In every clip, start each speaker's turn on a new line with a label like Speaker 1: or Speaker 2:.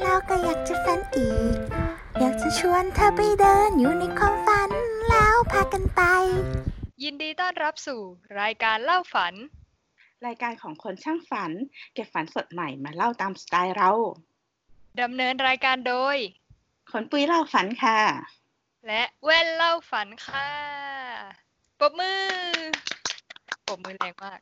Speaker 1: แล้วก็อยากจะฝันอีก อยากจะชวนเธอไปเดินอยู่ในความฝันแล้วพากันไป
Speaker 2: ยินดีต้อนรับสู่รายการเล่าฝัน
Speaker 3: รายการของคนช่างฝัน เก็บฝันสดใหม่มาเล่าตามสไตล์เรา
Speaker 2: ดำเนินรายการโดย
Speaker 3: คนปุ้ยเล่าฝันค่ะ
Speaker 2: และแว่นเล่าฝันค่ะปรบมือปรบมือแรงมาก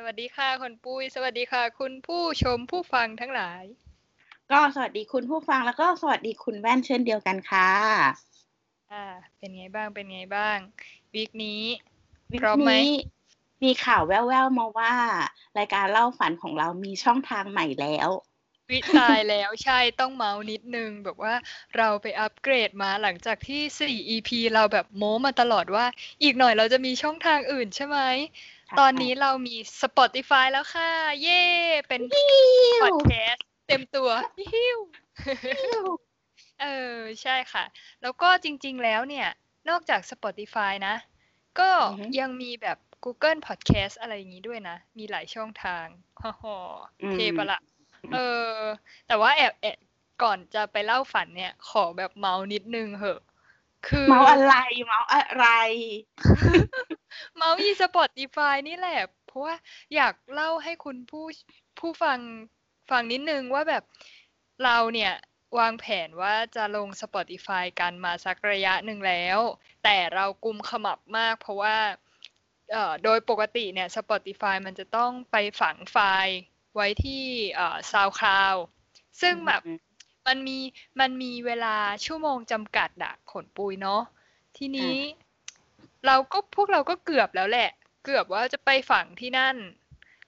Speaker 2: สวัสดีค่ะคนปุ้ย สวัสดีค่ะ คุณผู้ชมผู้ฟังทั้งหลาย
Speaker 3: ก็สวัสดีคุณผู้ฟังแล้วก็สวัสดีคุณแว่นเช่นเดียวกันค่ะ
Speaker 2: อ่า เป็นไงบ้างเป็นไงบ้างวีคนี้
Speaker 3: วิ
Speaker 2: พร้อมไหม
Speaker 3: นี้มีข่าวแว่วๆมาว่า รายการเล่าฝันของเรามีช่องทางใหม่แล้ว
Speaker 2: วิตายแล้วใช่ต้องเมาส์นิดนึง แบบว่าเราไปอัปเกรดมาหลังจากที่ 4 EP เราแบบโม้มาตลอดว่า อีกหน่อยเราจะมีช่องทางอื่นใช่ไหม
Speaker 3: ใช่
Speaker 2: ตอนนี้เรามี Spotify แล้วค่ะ เย่เป็นพอดแคสต์เต็มตัวฮิวเออ ใช่ค่ะ แล้วก็จริง ๆ แล้วเนี่ย นอกจาก Spotify นะ ก็
Speaker 3: อือฮึ
Speaker 2: ยังมีแบบ Google Podcast อะไรอย่างนี้ด้วยนะ มีหลายช่องทางฮ่อๆ
Speaker 3: อืม
Speaker 2: เทปะละเออ แต่ว่าแอบแอบก่อนจะไปเล่าฝันเนี่ย ขอแบบเมาส์นิดนึงเหอะ คือ
Speaker 3: เมาอะไร เมาอะไร
Speaker 2: เมาส์อีสปอติฟายนี่แหละ เพราะว่าอยากเล่าให้คุณผู้ผู้ฟังฟังนิดนึงว่าแบบเราเนี่ยวางแผนว่าจะลง Spotify กันมาสักระยะหนึ่งแล้ว แต่เรากุมขมับมากเพราะว่าเอ่อโดยปกติเนี่ย Spotify มันจะต้องไปฝังไฟล์ไว้ที่เอ่อ SoundCloud ซึ่งแบบมันมีมันมีเวลาชั่วโมงจำกัดอะขนปุยเนาะทีนี้ เราก็พวกเราก็เกือบแล้วแหละ เกือบว่าจะไปฝังที่นั่น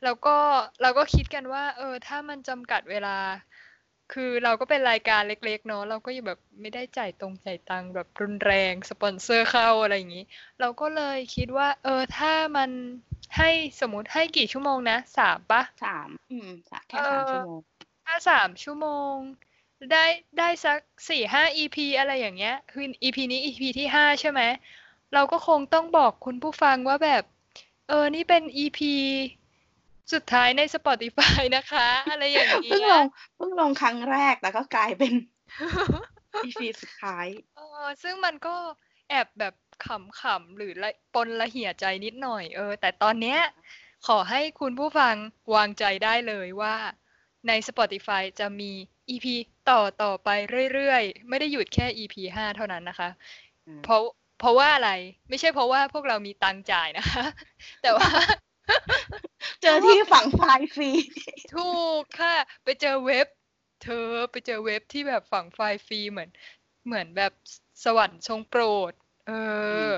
Speaker 2: แล้วก็เราก็คิดกันว่า เออ ถ้ามันจำกัดเวลา คือเราก็เป็นรายการเล็ก ๆ เนาะเราก็ยังแบบไม่ได้จ่ายตรงจ่ายตังค์แบบรุนแรงสปอนเซอร์เข้าอะไรอย่างนี้ เราก็เลยคิดว่า เออถ้ามันให้สมมติให้กี่ชั่วโมงนะสามปะ
Speaker 3: สามอืมสามแค่
Speaker 2: เออ
Speaker 3: สามชั่วโมง
Speaker 2: ถ้าสามชั่วโมงได้ได้สักสี่ห้า EP อะไรอย่างเงี้ย คือ EP นี้ EP ที่ห้าใช่ไหม เราก็คงต้องบอกคุณผู้ฟังว่าแบบ เออ นี่เป็น EP สุดท้ายใน Spotify นะคะ อะไรอย่างเงี้
Speaker 3: เพิ่งล
Speaker 2: ย
Speaker 3: งเพิ่งลงครั้งแรกแล้วก็กลายเป็น EP สุดท้าย
Speaker 2: เออ ซึ่งมันก็แอบแบบขำๆหรือละปนละเหี่ยใจนิดหน่อย เออ แต่ตอนเนี้ย ขอให้คุณผู้ฟังวางใจได้เลยว่าใน Spotify จะมี EP ต่อต่อไปเรื่อยๆ ไม่ได้หยุดแค่ EP ห้าเท่านั้นนะคะ
Speaker 3: อืม
Speaker 2: เพราะ เพราะว่าอะไรไม่ใช่เพราะว่าพวกเรามีตังค์จ่ายนะคะ แต่ว่า
Speaker 3: เจอที่ฝังไฟล์ฟรี
Speaker 2: ถูกค่ะ ไปเจอเว็บ เธอไปเจอเว็บที่แบบฝังไฟล์ฟรีเหมือน เหมือนแบบสวรรค์ทรงโปรด เออ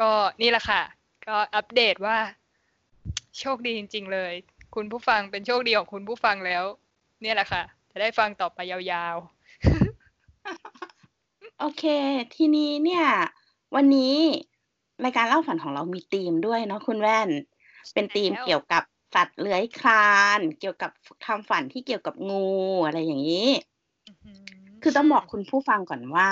Speaker 2: ก็นี่แหละค่ะ ก็อัปเดตว่า โชคดีจริง ๆ เลย คุณผู้ฟังเป็นโชคดีของคุณผู้ฟังแล้ว เนี่ยแหละค่ะ จะได้ฟังต่อไปยาว
Speaker 3: โอเค ทีนี้เนี่ย วันนี้รายการเล่าฝันของเรามีธีมด้วยเนาะคุณแว่น เป็นธีม
Speaker 2: แล้ว
Speaker 3: เกี่ยวกับสัตว์เลื้อยคลาน เกี่ยวกับคำฝันที่เกี่ยวกับงูอะไรอย่างนี้
Speaker 2: ๆอื้อหื
Speaker 3: คือต้องบอกคุณผู้ฟังก่อนว่า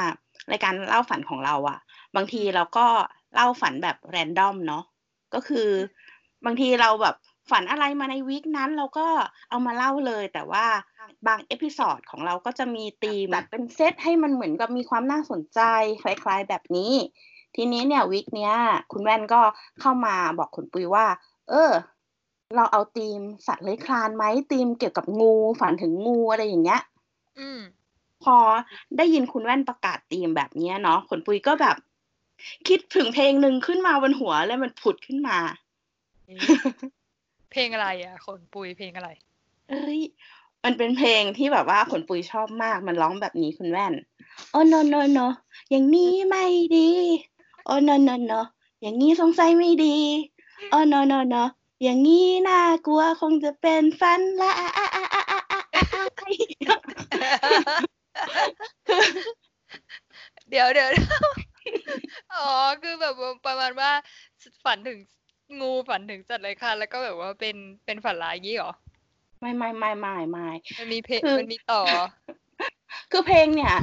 Speaker 3: รายการเล่าฝันของเราอะบางทีเราก็เล่าฝันแบบแรนดอมเนาะก็คือบางทีเราแบบฝันอะไรมาในวีคนั้นเราก็เอามาเล่าเลย แต่ว่าบางเอพิซอดของเราก็จะมีธีมแบบเป็นเซตให้มันเหมือนกับมีความน่าสนใจ คล้ายๆแบบนี้ ทีนี้เนี่ยวีคเนี้ย คุณแว่นก็เข้ามาบอกคุณปุ้ยว่า เออ เราเอาธีมสัตว์เลื้อยคลานไหมธีมเกี่ยวกับงูฝันถึงงูอะไรอย่างเงี้ย
Speaker 2: อืม
Speaker 3: พอได้ยินคุณแว่นประกาศธีมแบบเนี้ยเนาะขนปุยก็แบบ คิดถึงเพลงหนึ่งขึ้นมาบนหัวแล้วมันผุดขึ้นมา
Speaker 2: เพลงอะไรอะขนปุยเพลงอะไร
Speaker 3: เอ้ย มันเป็นเพลงที่แบบว่าขนปุยชอบมาก มันร้องแบบนี้คุณแว่น โอ้ no no no อย่างนี้ไม่ดี โอ้นอนนออย่างงี้สงสัยไม่ดีโอ้นอนนออย่างงี้น่ากลัวคงจะเป็นฟันละอะอะอะอะอะอะคือ
Speaker 2: เดี๋ยวเดี๋ยวอ๋อคือแบบประมาณว่าฝันถึงงูฝันถึงจัดเลยค่ะ แล้วก็แบบว่าเป็นเป็นฝันร้ายยี่หรอ
Speaker 3: ไม่ไม่ไม่ไม่ไม่
Speaker 2: มันมีเพลงมันมีต่อ
Speaker 3: คือเพลงเนี่ย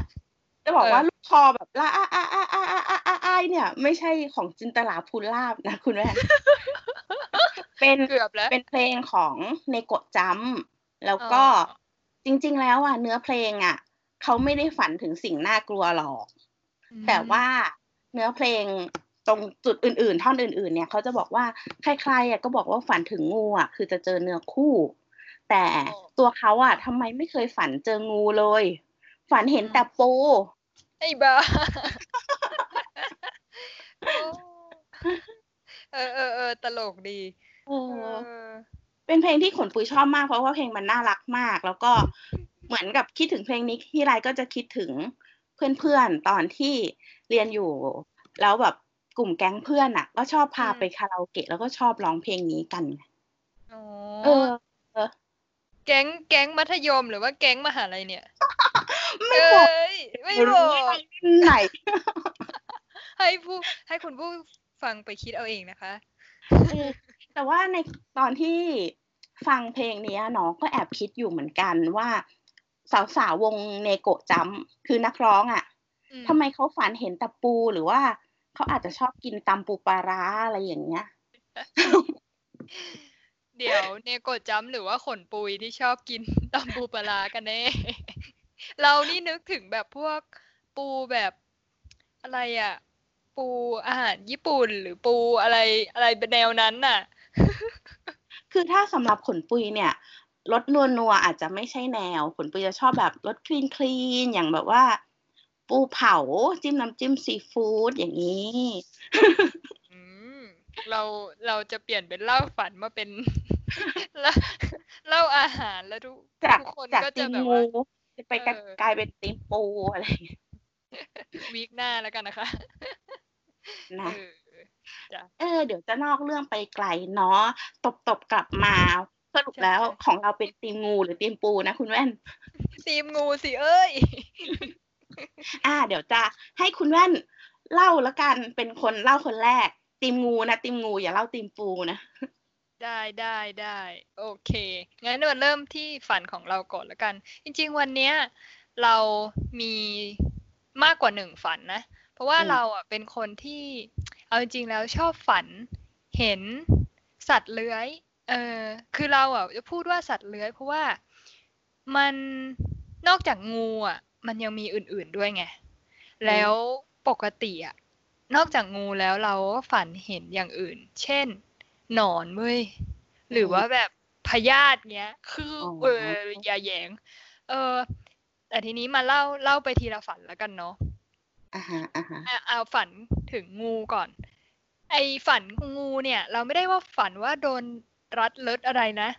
Speaker 3: จะบอกว่าลูกคอแบบละอะอะอะอะอะอะ เนี่ย ไม่ใช่ของจินตลาภูลาบนะคุณแม่เป็น
Speaker 2: เกือบแล้ว
Speaker 3: เป็นเพลงของเนโกะจัมแล้วก็จริง ๆ แล้วอะเนื้อเพลงอะเขาไม่ได้ฝันถึงสิ่งน่ากลัวหรอก แต่ว่าเนื้อเพลงตรงจุดอื่นๆ ท่อนอื่น ๆ เนี่ยเขาจะบอกว่าใครๆอะก็บอกว่าฝันถึงงูอะคือจะเจอเนื้อคู่ แต่ตัวเขาอะทำไมไม่เคยฝันเจองูเลย ฝันเห็นแต่ปู
Speaker 2: ไอ้บ้า เออเออเออตลกดี
Speaker 3: เออเป็นเพลงที่ขนปุยชอบมากเพราะว่าเพลงมันน่ารักมาก แล้วก็เหมือนกับคิดถึงเพลงนี้ที่ไรก็จะคิดถึงเพื่อนๆตอนที่เรียนอยู่ แล้วแบบกลุ่มแก๊งเพื่อนอะ ก็ชอบพาไปคาราโอเกะแล้วก็ชอบร้องเพลงนี้กัน
Speaker 2: เออแก๊งแก๊งมัธยมหรือว่าแก๊งมหาลัยเนี่ย
Speaker 3: ไม่บอก
Speaker 2: ไม่บอก
Speaker 3: ไหน
Speaker 2: ให้ผู้ให้คุณผู้ฟังไปคิดเอาเองนะคะ
Speaker 3: แต่ว่าในตอนที่ฟังเพลงนี้เนาะก็แอบคิดอยู่เหมือนกันว่าสาวสาววงเนโกะจัมคือนักร้องอะ่ะทำไมเขาฝันเห็นตะปูหรือว่าเขาอาจจะชอบกินตำปูปลาร้าอะไรอย่างเงี้ย
Speaker 2: เดี๋ยวเนโกะจัมหรือว่าขนปุยที่ชอบกินตำปูปลาร้ากันแน่ เรานี่นึกถึงแบบพวกปูแบบอะไรอะ ปูอาหารญี่ปุ่นหรือปูอะไรอะไรเป็นแนวนั้นน่ะ
Speaker 3: คือถ้าสำหรับขนปุยเนี่ยรสนัวนัวอาจจะไม่ใช่แนว ขนปุยจะชอบแบบรสคลีนคลีนอย่างแบบว่า ปูเผาจิ้มน้ำจิ้มซีฟู้ดอย่างนี้
Speaker 2: เราเราจะเปลี่ยนเป็นเล่าฝันมาเป็นเล่าอาหารแล้วทุกทุกคนก็จะแบบว่า
Speaker 3: จะไปกลายเป็นตีมปูอะไร
Speaker 2: วีคหน้าแล้วกันนะคะ
Speaker 3: นะเออ เดี๋ยวจะนอกเรื่องไปไกลเนาะตบตบกลับมาสรุปแล้วของเราเป็นตีมงูหรือตีมปูนะคุณแว่น
Speaker 2: ตีมงูสิเอ้ย
Speaker 3: อ่า เดี๋ยวจะให้คุณแว่นเล่าแล้วกันเป็นคนเล่าคนแรกตีมงูนะตีมงูอย่าเล่าตีมปูนะ
Speaker 2: ได้ได้ได้โอเคงั้นเราเริ่มที่ฝันของเราก่อนแล้วกัน จริง ๆ วันเนี้ยเรามีมากกว่าหนึ่งฝันนะเพ ราะว่าเราอะเป็นคนที่เอาจริงๆแล้วชอบฝันเห็นสัตว์เลื้อยเออคือเราอะจะพูดว่าสัตว์เลื้อยเพราะว่ามันนอกจากงูอะ มันยังมีอื่นๆด้วยไง แล้วปกติอะนอกจากงูแล้วเราก็ฝันเห็นอย่างอื่น เช่น หนอนเว้ยหรือว่าแบบพยาธิเงี้ย คือเออยาแยง เออแต่ทีนี้มาเล่าเล่าไปทีละฝันแล้วกันเนาะ
Speaker 3: อ่าฮะอ่าฮะ
Speaker 2: เอาฝันถึงงูก่อน ไอฝันงูเนี่ย เราไม่ได้ว่าฝันว่าโดนรัดเลิศอะไรนะ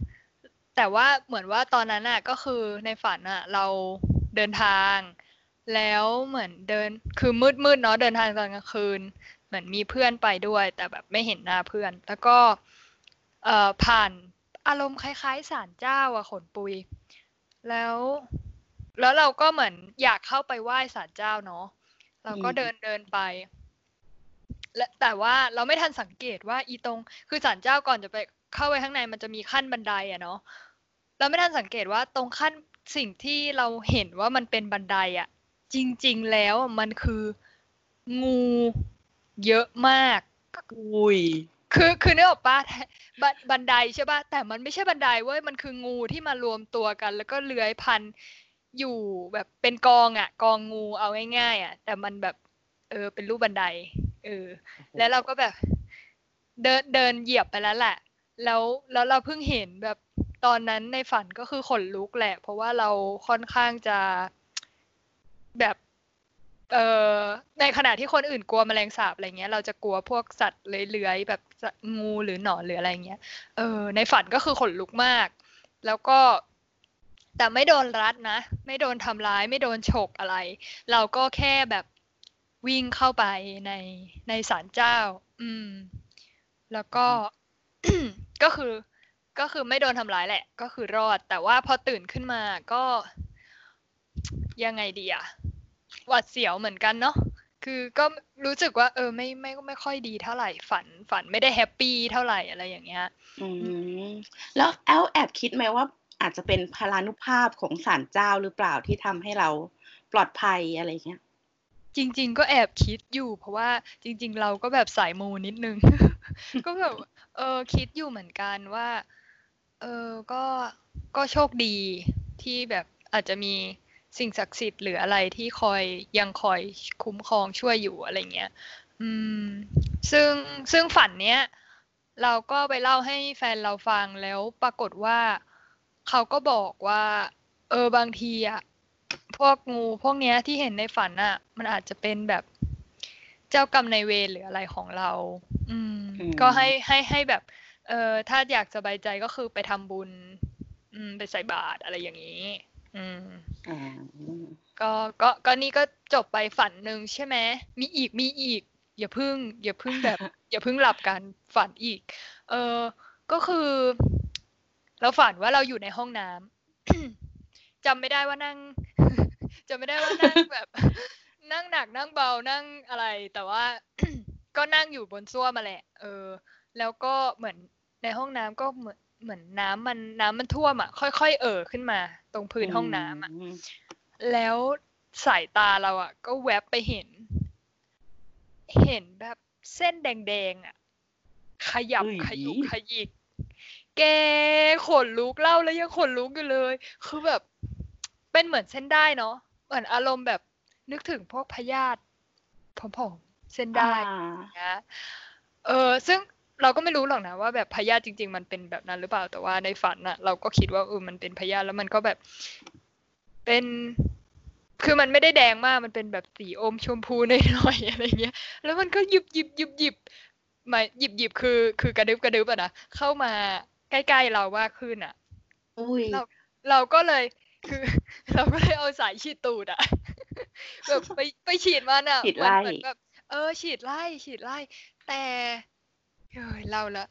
Speaker 2: แต่ว่าเหมือนว่าตอนนั้นอะก็คือในฝันอะเราเดินทาง แล้วเหมือนเดินคือมืดมืดเนาะเดินทางตอนกลางคืน เหมือนมีเพื่อนไปด้วย แต่แบบไม่เห็นหน้าเพื่อน แล้วก็เอ่อผ่านอารมณ์คล้ายๆศาลเจ้าอะขนปุย แล้ว แล้วเราก็เหมือนอยากเข้าไปไหว้ศาลเจ้าเนาะ เราก็เดินเดินไป และแต่ว่าเราไม่ทันสังเกตว่าอีตรง คือศาลเจ้าก่อนจะไปเข้าไปข้างในมันจะมีขั้นบันไดอะเนาะเราไม่ทันสังเกตว่าตรงขั้นสิ่งที่เราเห็นว่ามันเป็นบันไดอะจริง ๆ แล้วมันคืองูเยอะมาก
Speaker 3: อุ้ย
Speaker 2: คือคือเนื้อออกปะบันไดใช่ปะแต่มันไม่ใช่บันไดเว้ยมันคืองูที่มารวมตัวกัน แล้วก็เลื้อยพัน อยู่แบบเป็นกองอะ กองงูเอาง่ายๆอะ แต่มันแบบเออเป็นรูปบันไดเออแล้วเราก็แบบเดินเดินเหยียบไปแล้วแหละ แล้วแล้วเราเพิ่งเห็นแบบตอนนั้นในฝันก็คือขนลุกแหละ เพราะว่าเราค่อนข้างจะแบบเอ่อในขณะที่คนอื่นกลัวแมลงสาบอะไรเงี้ย เราจะกลัวพวกสัตว์เลื้อยๆแบบงูหรือหนอนหรืออะไรเงี้ย เออ ในฝันก็คือขนลุกมาก แล้วก็ แต่ไม่โดนรัดนะ ไม่โดนทำร้ายไม่โดนฉกอะไร เราก็แค่แบบวิ่งเข้าไปในในศาลเจ้า อืม แล้วก็ก็คือก็คือไม่โดนทำร้ายแหละ ก็คือรอด แต่ว่าพอตื่นขึ้นมาก็ยังไงดีอะหวัดเสียวเหมือนกันเนาะคือก็รู้สึกว่า เออ ไม่ไม่ไม่ค่อยดีเท่าไหร่ฝันฝันไม่ได้แฮปปี้เท่าไหร่อะไรอย่างเงี้ย
Speaker 3: อืมแล้วแอลแอบคิดไหมว่า อาจจะเป็นพลานุภาพของศาลเจ้าหรือเปล่าที่ทำให้เราปลอดภัยอะไรเงี้ย
Speaker 2: จริง ๆ ก็แอบคิดอยู่ เพราะว่าจริง ๆ เราก็แบบสายมูนิดนึง ก็แบบเออคิดอยู่เหมือนกันว่า เออก็ก็โชคดีที่แบบอาจจะมีสิ่งศักดิ์สิทธิ์หรืออะไรที่คอยยังคอยคุ้มครองช่วยอยู่อะไรเงี้ย อืม ซึ่งซึ่งฝันเนี้ย เราก็ไปเล่าให้แฟนเราฟังแล้วปรากฏว่า เขาก็บอกว่า เออบางทีอะพวกงูพวกเนี้ยที่เห็นในฝันอะมันอาจจะเป็นแบบเจ้ากรรมนายเวรหรืออะไรของเราอืม
Speaker 3: อืม
Speaker 2: ก็ให้ให้ให้แบบ เออถ้าอยากสบายใจก็คือไปทำบุญ อืม ไปใส่บาตรอะไรอย่างนี้ อืม
Speaker 3: อ่า
Speaker 2: ก็ก็ก็นี่ก็จบไปฝันหนึ่งใช่ไหมมีอีกมีอีก อย่าพึ่ง อย่าพึ่งแบบ อย่าพึ่งหลับกันฝันอีก เออก็คือ เราฝันว่าเราอยู่ในห้องน้ำจำไม่ได้ว่านั่งจำไม่ได้ว่านั่งแบบ นั่งหนักนั่งเบานั่งอะไร แต่ว่าก็นั่งอยู่บนส้วมมาแหละ เออ แล้วก็เหมือนในห้องน้ำก็เหมือนเหมือนน้ำมันน้ำมันท่วมอะค่อยๆเอ่อขึ้นมา ตรงพื้นห้องน้ำอะ
Speaker 3: ม
Speaker 2: แล้วสายตาเราอะ ก็แวบไปเห็น เห็นแบบเส้นแดงๆอะ ขยับ
Speaker 3: อุ๊ย
Speaker 2: ขยุกขยิก แกขนลุกเล่าแล้วยังขนลุกอยู่เลย คือแบบเป็นเหมือนเส้นได้เนาะเหมือนอารมณ์แบบนึกถึงพวกพยาธิผอมๆเส้นได้
Speaker 3: อ่า
Speaker 2: นะเออซึ่งเราก็ไม่รู้หรอกนะว่าแบบพยาธิจริง ๆ มันเป็นแบบนั้นหรือเปล่าแต่ว่าในฝันน่ะเราก็คิดว่าเออมันเป็นพยาธิแล้วมันก็แบบ เป็น คือมันไม่ได้แดงมากมันเป็นแบบสีอมชมพูหน่อยๆอะไรเงี้ย แล้วมันก็หยิบหยิบหยิบหยิบหมายหยิบหยิบคือคือกระดึบกระดึบอะนะเข้ามา ใกล้ๆเรามากขึ้นอะ
Speaker 3: อุ้ย
Speaker 2: เราเราก็เลยคือ เราก็เลยเอาสายฉีดตูดอะแบบไปไปฉีดมันอะ
Speaker 3: ฉีด
Speaker 2: เหมือน
Speaker 3: ไล่
Speaker 2: เหมือนแบบเออ ฉีดไล่ฉีดไล่ แต่เฮ้ยเราละ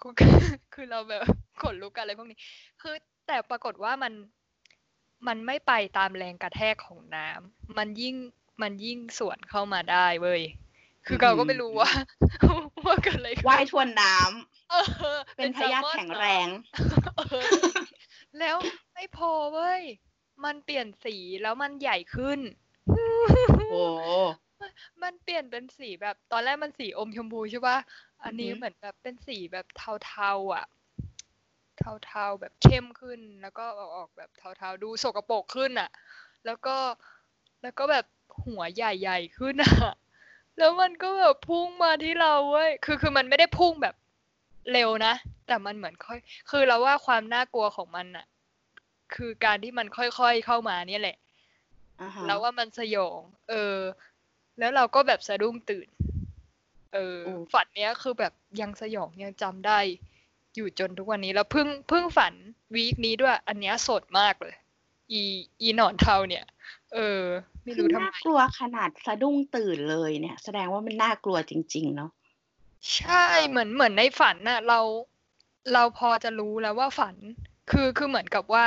Speaker 2: กูคือเราแบบขนลุกอะไรพวกนี้ คือแต่ปรากฏว่ามันมันไม่ไปตามแรงกระแทกของน้ำมันยิ่งมันยิ่งสวนเข้ามาได้เว้ย คือเราก็ไม่รู้ว่าว่าเกิดอะไรขึ้น
Speaker 3: ว่ายทวนน้ำ
Speaker 2: เออ
Speaker 3: เป็นพยาธิ
Speaker 2: แซลมอน
Speaker 3: แข็ง
Speaker 2: เหอ
Speaker 3: แรง
Speaker 2: เออแล้วไม่พอเว้ย มันเปลี่ยนสีแล้วมันใหญ่ขึ้น
Speaker 3: โอ้
Speaker 2: มันเปลี่ยนเป็นสีแบบตอนแรกมันสีอมชมพูใช่ปะอันนี้
Speaker 3: อือหือ
Speaker 2: เหมือนแบบเป็นสีแบบเทาๆอะ เทาๆแบบเข้มขึ้น แล้วก็ออกออกแบบเทาๆดูสกปรกขึ้นอะ แล้วก็แล้วก็แบบหัวใหญ่ๆขึ้นอะ แล้วมันก็แบบพุ่งมาที่เราเว้ย คือคือมันไม่ได้พุ่งแบบ เร็วนะ แต่มันเหมือนค่อย คือเราว่าความน่ากลัวของมันอะคือการที่มันค่อยๆเข้ามาเนี่ยแหละ
Speaker 3: อ่าฮะ
Speaker 2: แล้วว่ามันสยอง เออ แล้วเราก็แบบสะดุ้งตื่น เออ
Speaker 3: โอ้
Speaker 2: ฝันเนี้ยคือแบบยังสยองยังจำได้ อยู่จนทุกวันนี้แล้วเพิ่งเพิ่งฝันวีคนี้ด้วย อันเนี้ยสดมากเลย อีอีหนอนเทาเนี่ย เออ ไม่
Speaker 3: คือ
Speaker 2: รู้ทำ
Speaker 3: น่า
Speaker 2: ไม
Speaker 3: กลัวขนาดสะดุ้งตื่นเลยเนี่ย แสดงว่ามันน่ากลัวจริง ๆ เนาะ
Speaker 2: ใช่เหมือนเหมือนในฝันน่ะ เราเราพอจะรู้แล้วว่าฝัน คือคือเหมือนกับว่า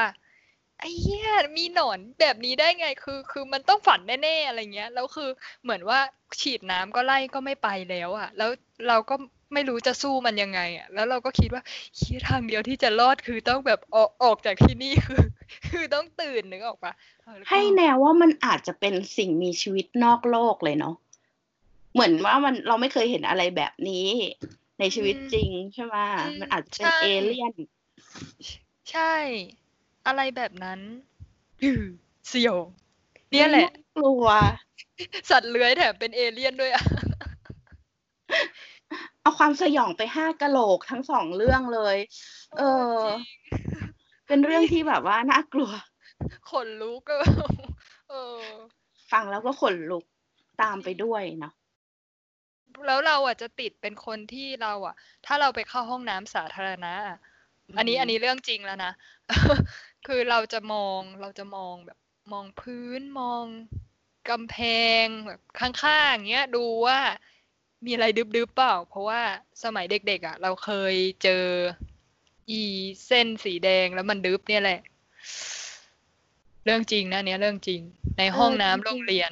Speaker 2: ไอ้เหี้ยมีหนอนแบบนี้ได้ไงคือ คือมันต้องฝันแน่ๆอะไรเงี้ยแล้วคือเหมือนว่าฉีดน้ำก็ไล่ก็ไม่ไปแล้วอะแล้วเราก็ไม่รู้จะสู้มันยังไงอะแล้วเราก็คิดว่าเหี้ยทางเดียวที่จะรอดคือต้องแบบออกออกจากที่นี่คือ คือต้องตื่นนึกออกปะ
Speaker 3: ให้แนวว่ามันอาจจะเป็นสิ่งมีชีวิตนอกโลกเลยเนาะ เหมือนว่ามันเราไม่เคยเห็นอะไรแบบนี้ ในชีวิตจริงใช่ไหม
Speaker 2: อืม
Speaker 3: มันอาจจะเป็น
Speaker 2: ใช่
Speaker 3: เอเลี่ยน
Speaker 2: ใช่ อะไรแบบนั้นอือสยองเนี่ยแหละ
Speaker 3: น่ากลัว
Speaker 2: สัตว์เลื้อยแถมเป็นเอเลี่ยนด้วยอะ
Speaker 3: เอาความสยองไปห้ากะโหลกทั้งสองเรื่องเลย เออ เป็นเรื่องที่แบบว่าน่ากลัว
Speaker 2: ขนลุกอะเออ
Speaker 3: ฟังแล้วก็ขนลุกตามไปด้วยเนาะ
Speaker 2: แล้วเราอะจะติดเป็นคนที่เราอะ ถ้าเราไปเข้าห้องน้ำสาธารณะอะอันนี้
Speaker 3: อือฮึ
Speaker 2: อันนี้เรื่องจริงแล้วนะ คือเราจะมองเราจะมองแบบมองพื้นมองกำแพงแบบข้างๆอย่างเงี้ยดูว่ามีอะไรดึบๆเปล่า เพราะว่าสมัยเด็กๆอะ เราเคยเจอ อีเส้นสีแดงแล้วมันดึบเนี่ยแหละ เรื่องจริงนะเนี่ยเรื่องจริงในห้องน้ำโรงเรียน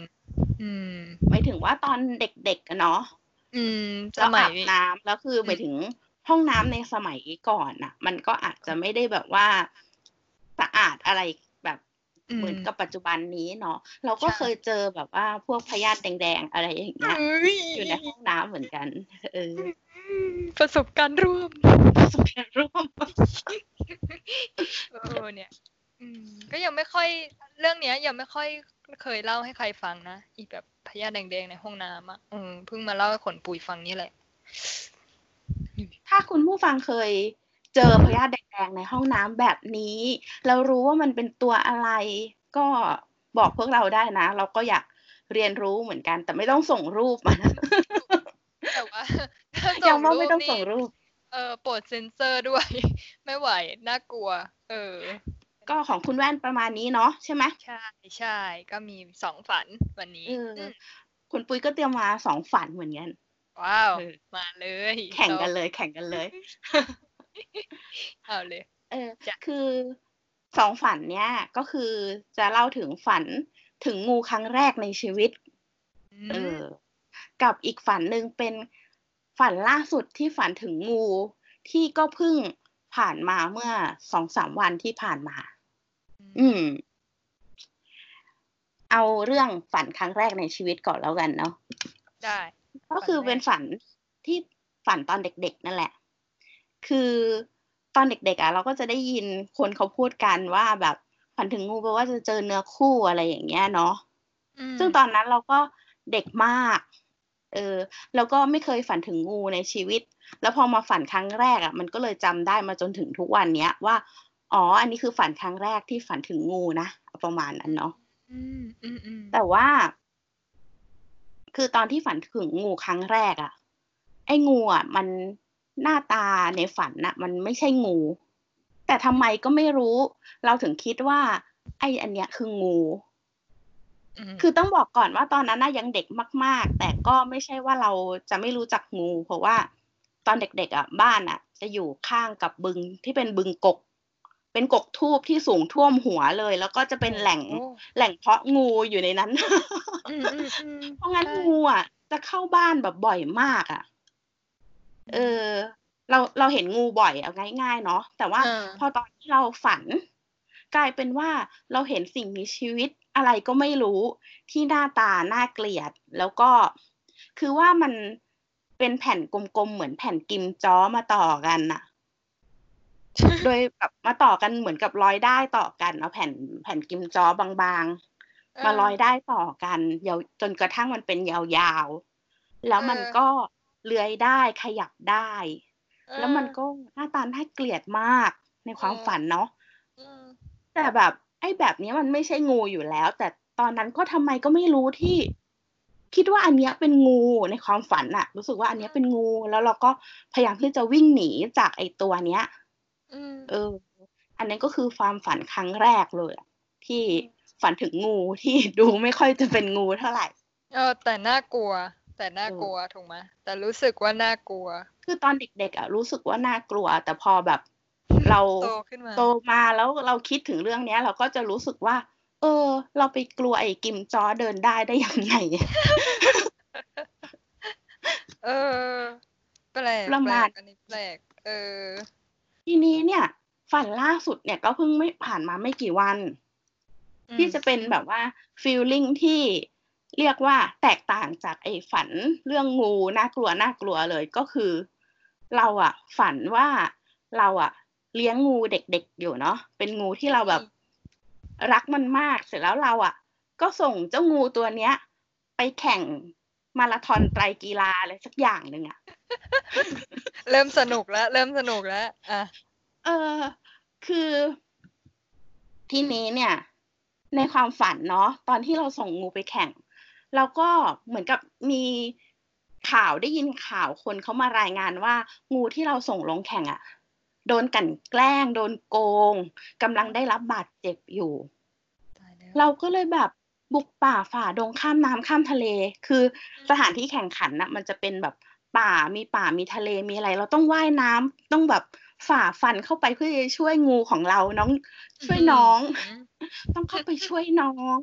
Speaker 2: อืม
Speaker 3: หมายถึงว่าตอนเด็กๆอะเนาะ
Speaker 2: อืมส
Speaker 3: เรา
Speaker 2: มั
Speaker 3: อายบน้ำแล้วคือหมายถึงห้องน้ำในสมัยก่อนน่ะ มันก็อาจจะไม่ได้แบบว่าสะอาดอะไรแบบ
Speaker 2: อืม
Speaker 3: เหมือนกับปัจจุบันนี้เนาะเราก็
Speaker 2: ใช่
Speaker 3: เคยเจอแบบว่าพวกพยาธิแดงๆอะไรอย่างเงี้ย
Speaker 2: เอ้ย
Speaker 3: อยู่ในห้องน้ำเหมือนกัน เออ
Speaker 2: ประสบการณ์ร่วม
Speaker 3: ประสบการณ์ร่วม
Speaker 2: เออเนี่ยอืม ก็ยังไม่ค่อยเรื่องเนี้ย ยังไม่ค่อยเคยเล่าให้ใครฟังนะอีแบบพยาธิแดงๆในห้องน้ำอะอืมเพิ่งมาเล่าให้ขนปุยฟังนี่แหละ
Speaker 3: ถ้าคุณผู้ฟังเคยเจอพยาธิแดงๆในห้องน้ำแบบนี้แล้วรู้ว่ามันเป็นตัวอะไร ก็บอกพวกเราได้นะ เราก็อยากเรียนรู้เหมือนกัน แต่ไม่ต้องส่งรูปมานะ
Speaker 2: แต่ว่า
Speaker 3: ยังว่าไม่ต้อง
Speaker 2: นี่
Speaker 3: ส่งรูป
Speaker 2: เออโปรดเซ็นเซอร์ด้วย ไม่ไหว น่ากลัว เออ
Speaker 3: ก็ของคุณแว่นประมาณนี้เนาะใช่ไหม
Speaker 2: ใช่ใช่ก็มีสองฝันวันนี้
Speaker 3: เอออ
Speaker 2: ม
Speaker 3: คุณปุ้ยก็เตรียมมาสองฝันเหมือนกัน
Speaker 2: ว้าว
Speaker 3: เออ
Speaker 2: มาเลย
Speaker 3: แข่งกันเลย แข่งกันเลย
Speaker 2: เอาเลย
Speaker 3: เออ
Speaker 2: จ้ะ
Speaker 3: คือสองฝันเนี้ยก็คือจะเล่าถึงฝันถึงงูครั้งแรกในชีวิตเออกับอีกฝันหนึ่งเป็นฝันล่าสุดที่ฝันถึงงูที่ก็เพิ่งผ่านมาเมื่อสองสามวันที่ผ่านมา อืม เอาเรื่องฝันครั้งแรกในชีวิตก่อนแล้วกันเนาะ
Speaker 2: ได้
Speaker 3: ก็คือ
Speaker 2: ฝันแรก
Speaker 3: เป็นฝันที่ฝันตอนเด็กๆ นั่นแหละ คือตอนเด็กๆอะเราก็จะได้ยินคนเขาพูดกันว่าแบบฝันถึงงูแปลว่าจะเจอเนื้อคู่อะไรอย่างเงี้ยเนาะ
Speaker 2: ม
Speaker 3: ซึ่งตอนนั้นเราก็เด็กมาก เออ แล้วก็ไม่เคยฝันถึงงูในชีวิต แล้วพอมาฝันครั้งแรกอะ มันก็เลยจำได้มาจนถึงทุกวันเนี้ยว่า อ๋อ อันนี้คือฝันครั้งแรกที่ฝันถึงงูนะประมาณนั้นเนาะ
Speaker 2: อืมอืมอืม
Speaker 3: แต่ว่า คือตอนที่ฝันถึงงูครั้งแรกอะ่ะไอ้งูอะมันหน้าตาในฝันน่ะมันไม่ใช่งู แต่ทำไมก็ไม่รู้ เราถึงคิดว่า ไอ้อันเนี้ยคืองู
Speaker 2: ม
Speaker 3: คือต้องบอกก่อนว่าตอนนั้นน่ะยังเด็กมาก ๆ แต่ก็ไม่ใช่ว่าเราจะไม่รู้จักงู เพราะว่า ตอนเด็กๆอะบ้านอะ จะอยู่ข้างกับบึงที่เป็นบึงกก เป็นกกทูบที่สูงท่วมหัวเลย แล้วก็จะเป็นแหล่ง
Speaker 2: โอ้
Speaker 3: แหล่งเพาะงูอยู่ในนั้น
Speaker 2: อืมอืมอืม
Speaker 3: เพราะงั้น
Speaker 2: ใช่
Speaker 3: งูอะจะเข้าบ้านแบบบ่อยมากอะ เออ เราเราเห็นงูบ่อยเอาง่ายๆเนาะแต่ว่า
Speaker 2: เออ
Speaker 3: พอตอนที่เราฝัน กลายเป็นว่าเราเห็นสิ่งมีชีวิตอะไรก็ไม่รู้ที่หน้าตาน่าเกลียด แล้วก็คือว่ามันเป็นแผ่นกลมๆเหมือนแผ่นกิมจ้อมาต่อกันน่ะ โดยแบบมาต่อกันเหมือนกับร้อยได้ายต่อกันเอาแผ่นแผ่นกิมจ้อบางๆ มาร้อยได้ายต่อกันยาวจนกระทั่งมันเป็นยาวๆ แล้วมัน
Speaker 2: เออ
Speaker 3: ก็เลื้อยได้ขยับได้
Speaker 2: เออ
Speaker 3: แล้วมันก็หน้าตาน่าเกลียดมากในความ
Speaker 2: เออ
Speaker 3: ฝันเนาะ
Speaker 2: อืม
Speaker 3: แต่แบบไอ้แบบเนี้ยมันไม่ใช่งูอยู่แล้ว แต่ตอนนั้นก็ทำไมก็ไม่รู้ที่ คิดว่าอันเนี้ยเป็นงูในความฝันอะรู้สึกว่าอันเนี้ยเป็นงู แล้วเราก็พยายามที่จะวิ่งหนีจากไอ้ตัวเนี้ย
Speaker 2: อืม
Speaker 3: เออ อันนั้นก็คือความฝันครั้งแรกเลยอะที่ฝันถึงงูที่ดูไม่ค่อยจะเป็นงูเท่าไหร่
Speaker 2: เออ แต่น่ากลัว แต่น่ากลัวถูกไหมแต่รู้สึกว่าน่ากลัว
Speaker 3: คือตอนเด็กๆอะรู้สึกว่าน่ากลัว แต่พอแบบ เรา
Speaker 2: โตขึ้นมา
Speaker 3: โตมาแล้วเราคิดถึงเรื่องเนี้ย เราก็จะรู้สึกว่า เออ เราไปกลัวไอ้กิมจอเดินได้ได้ยังไง
Speaker 2: เออแปลก
Speaker 3: ประมาณ
Speaker 2: แปลกอันนี้แปลก เออ
Speaker 3: ทีนี้เนี่ยฝันล่าสุดเนี่ยก็เพิ่งไม่ผ่านมาไม่กี่วัน
Speaker 2: อืม
Speaker 3: ที่จะเป็นแบบว่าฟีลลิ่งที่เรียกว่าแตกต่างจากไอ้ฝันเรื่องงูน่ากลัวน่ากลัวเลยก็คือ เราอะฝันว่าเราอะเลี้ยงงูเด็กๆอยู่เนาะเป็นงูที่เราแบบรักมันมากเสร็จแล้วเราอะก็ส่งเจ้างูตัวเนี้ย ไปแข่งมาราธอนไตรกีฬาอะไรสักอย่างหนึ่งอะ
Speaker 2: เริ่มสนุกแล้ว เริ่มสนุกแล้วอะ
Speaker 3: เออคือทีนี้เนี่ย ในความฝันเนาะตอนที่เราส่งงูไปแข่งเราก็เหมือนกับมีข่าวได้ยินข่าวคนเขามารายงานว่า งูที่เราส่งลงแข่งอะ่ะ โดนกลันแกล้ง โดนโกงกำลังได้รับบาดเจ็บอยู่
Speaker 2: ตายแล้ว
Speaker 3: เราก็เลยแบบบุกป่าฝ่าดงข้ามน้ำข้ามทะเล คือสถานที่แข่งขันน่ะ มันจะเป็นแบบ ป่ามีป่ามีทะเลมีอะไร เราต้องว่ายน้ำต้องแบบฝ่าฟันเข้าไปเพื่อจะช่วยงูของเราน้องช่วยน้อง ต้องเข้าไปช่วยน้อง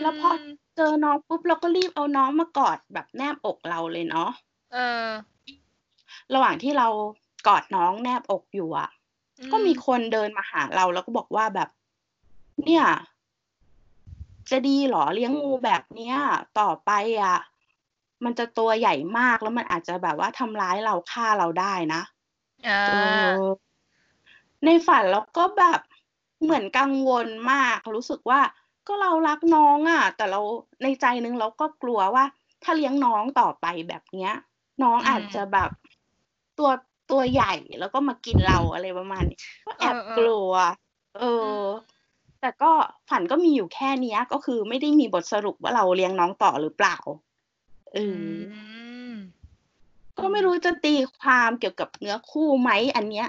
Speaker 3: แล้วพอ
Speaker 2: ม
Speaker 3: เจอน้องปุ๊บเราก็รีบเอาน้องมากอดแบบแนบอกเราเลยเนาะ
Speaker 2: เออ
Speaker 3: ระหว่างที่เรากอดน้องแนบอกอยู่อะ
Speaker 2: อื
Speaker 3: ก็มีคนเดินมาหาเราแล้วก็บอกว่าแบบ เนี่ย จะดีเหรอเลี้ยงงูแบบเนี้ย ต่อไปอะ มันจะตัวใหญ่มากแล้วมันอาจจะแบบว่าทำร้ายเราฆ่าเราได้นะ
Speaker 2: อ่า
Speaker 3: เออในฝันเราก็แบบเหมือนกังวลมาก รู้สึกว่าก็เรารักน้องอะ แต่เราในใจนึงเราก็กลัวว่า ถ้าเลี้ยงน้องต่อไปแบบเนี้ย น้อง
Speaker 2: อืม
Speaker 3: อาจจะแบบตัวตัวใหญ่แล้วก็มากินเราอะไรประมาณนี้ก็แอบ
Speaker 2: เออเออ
Speaker 3: กลัว เออ แต่ก็ฝันก็มีอยู่แค่เนี้ยก็คือไม่ได้มีบทสรุปว่าเราเลี้ยงน้องต่อหรือเปล่า เอ
Speaker 2: อื
Speaker 3: อ
Speaker 2: ม
Speaker 3: ก็ไม่รู้จะตีความเกี่ยวกับเนื้อคู่ไหมอันเนี้ย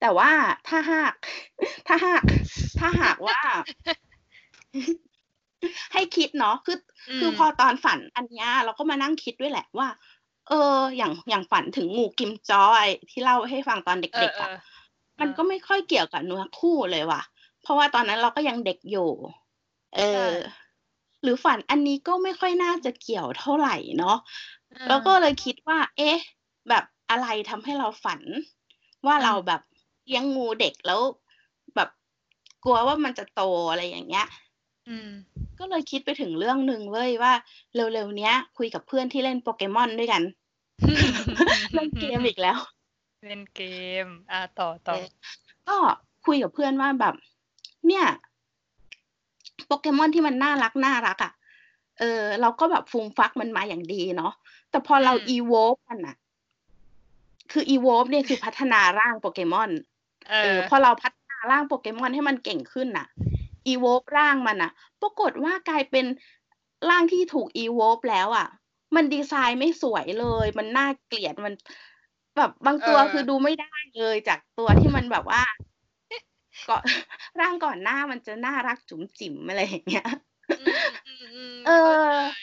Speaker 3: แต่ว่าถ้าหาก ถ้าหาก ถ้าหากว่า ให้คิดเนาะคืออ
Speaker 2: ม
Speaker 3: คือพอตอนฝันอันเนี้ยเราก็มานั่งคิดด้วยแหละว่า เออ อย่างอย่างฝันถึงงูกิมจอยที่เล่าให้ฟังตอน
Speaker 2: เอ
Speaker 3: เด็
Speaker 2: อก
Speaker 3: ๆ
Speaker 2: เอ
Speaker 3: อะ
Speaker 2: อ
Speaker 3: มันก็ไม่ค่อยเกี่ยวกับเนื้อคู่เลยว่ะ เพราะว่าตอนนั้นเราก็ยังเด็กอยู่ เออ หรือฝันอันนี้ก็ไม่ค่อยน่าจะเกี่ยวเท่าไหร่เนาะ
Speaker 2: อ่า
Speaker 3: แล้วก็เลยคิดว่า เอ๊ะ แบบอะไรทำให้เราฝัน ว่า
Speaker 2: อืม
Speaker 3: เราแบบเลี้ยงงูเด็กแล้ว แบบกลัวว่ามันจะโตอะไรอย่างเงี้ย
Speaker 2: อืม
Speaker 3: ก็เลยคิดไปถึงเรื่องหนึ่งเว้ยว่าเร็วๆเนี้ย คุยกับเพื่อนที่เล่นโปเกมอนด้วยกันเล่นเกมอีกแล้ว
Speaker 2: เล่นเกม อ่าต่อต่อ
Speaker 3: เออก็คุยกับเพื่อนว่าแบบ เนี่ย โปเกมอนที่มันน่ารักน่ารักอะ่ะ เออ เราก็แบบฟูมฟักมันมาอย่างดีเนาะแต่พอเรา
Speaker 2: อืม
Speaker 3: อีโวฟมันอะคืออีโวฟเนี่ยคือพัฒนาร่างโปเกมอน
Speaker 2: เอ
Speaker 3: เอ
Speaker 2: อ
Speaker 3: อ พอเราพัฒนาร่างโปเกมอนให้มันเก่งขึ้นน่ะอีโวฟร่างมันน่ะปรากฏว่ากลายเป็นร่างที่ถูกอีโวฟแล้วอะมันดีไซน์ไม่สวยเลย มันน่าเกลียดมันแบบบางตัว
Speaker 2: เออ
Speaker 3: คือดูไม่ได้เลยจากตัวที่มันแบบว่า ก็ร่างก่อนหน้ามันจะน่ารักจุ๋มจิ๋มอะไรอย่างเงี้ย
Speaker 2: อืมอืม
Speaker 3: เอ
Speaker 2: เข้าใจ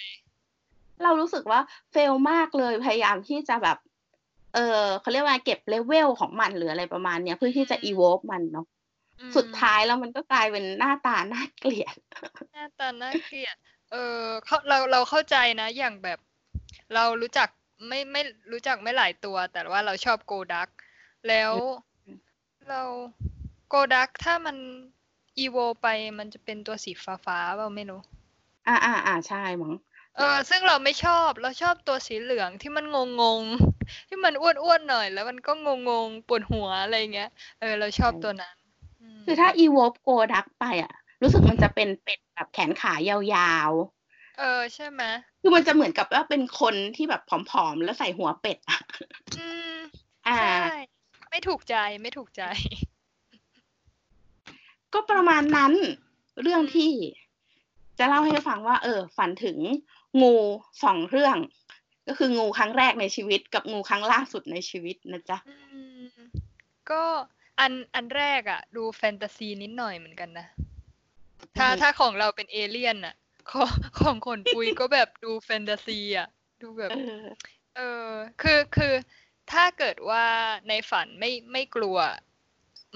Speaker 3: เรารู้สึกว่า fail มากเลยพยายามที่จะแบบ เออเขาเรียกว่าเก็บเลเวลของมันหรืออะไรประมาณเนี้ยเพื่อที่จะอีโวฟมันเนาะ
Speaker 2: อืม
Speaker 3: สุดท้ายแล้วมันก็กลายเป็นหน้าตาน่าเกลียด
Speaker 2: หน้าตาน่าเกลียด เออเขาเราเราเข้าใจนะ อย่างแบบ เรารู้จักไม่ไม่รู้จักไม่หลายตัว แต่ว่าเราชอบโกดัก แล้ว
Speaker 3: อืม
Speaker 2: เราโกดักถ้ามันอีโวไปมันจะเป็นตัวสีฟ้าฟ้าๆเปล่าไม่รู้
Speaker 3: อ่าอ่าอ่าใช่มั้ง
Speaker 2: เออซึ่งเราไม่ชอบเราชอบตัวสีเหลืองที่มันงงงๆที่มันอ้วนๆหน่อย แล้วมันก็งงงๆปวดหัวอะไรเงี้ยเออเราชอบตัวนั้นม
Speaker 3: คือถ้าอีโวฟโกดักไปอะ รู้สึกมันจะเป็นเป็ดแบบแขนขายาว
Speaker 2: เออใช่ไหม
Speaker 3: ๆคือมันจะเหมือนกับว่าเป็นคนที่แบบผอมๆ แล้วใส่หัวเป็ดอะ
Speaker 2: อืม
Speaker 3: อ่า
Speaker 2: ใช่ไม่ถูกใจไม่ถูกใจ
Speaker 3: ก็ประมาณนั้นเรื่องที่จะเล่าให้ฟังว่า เออ ฝันถึงงูสองเรื่อง ก็คืองูครั้งแรกในชีวิต กับงูครั้งล่าสุดในชีวิตนะจ๊ะ
Speaker 2: อืมก็อันอันแรกอะดูแฟนตาซีนิดหน่อยเหมือนกันนะ ถ้า
Speaker 3: อือฮึ
Speaker 2: ถ้าของเราเป็นเอเลี่ยนอะของของขนปุยก็แบบดูแฟนตาซีอะดูแบบ
Speaker 3: เออ
Speaker 2: เออ คือคือถ้าเกิดว่าในฝันไม่ไม่กลัว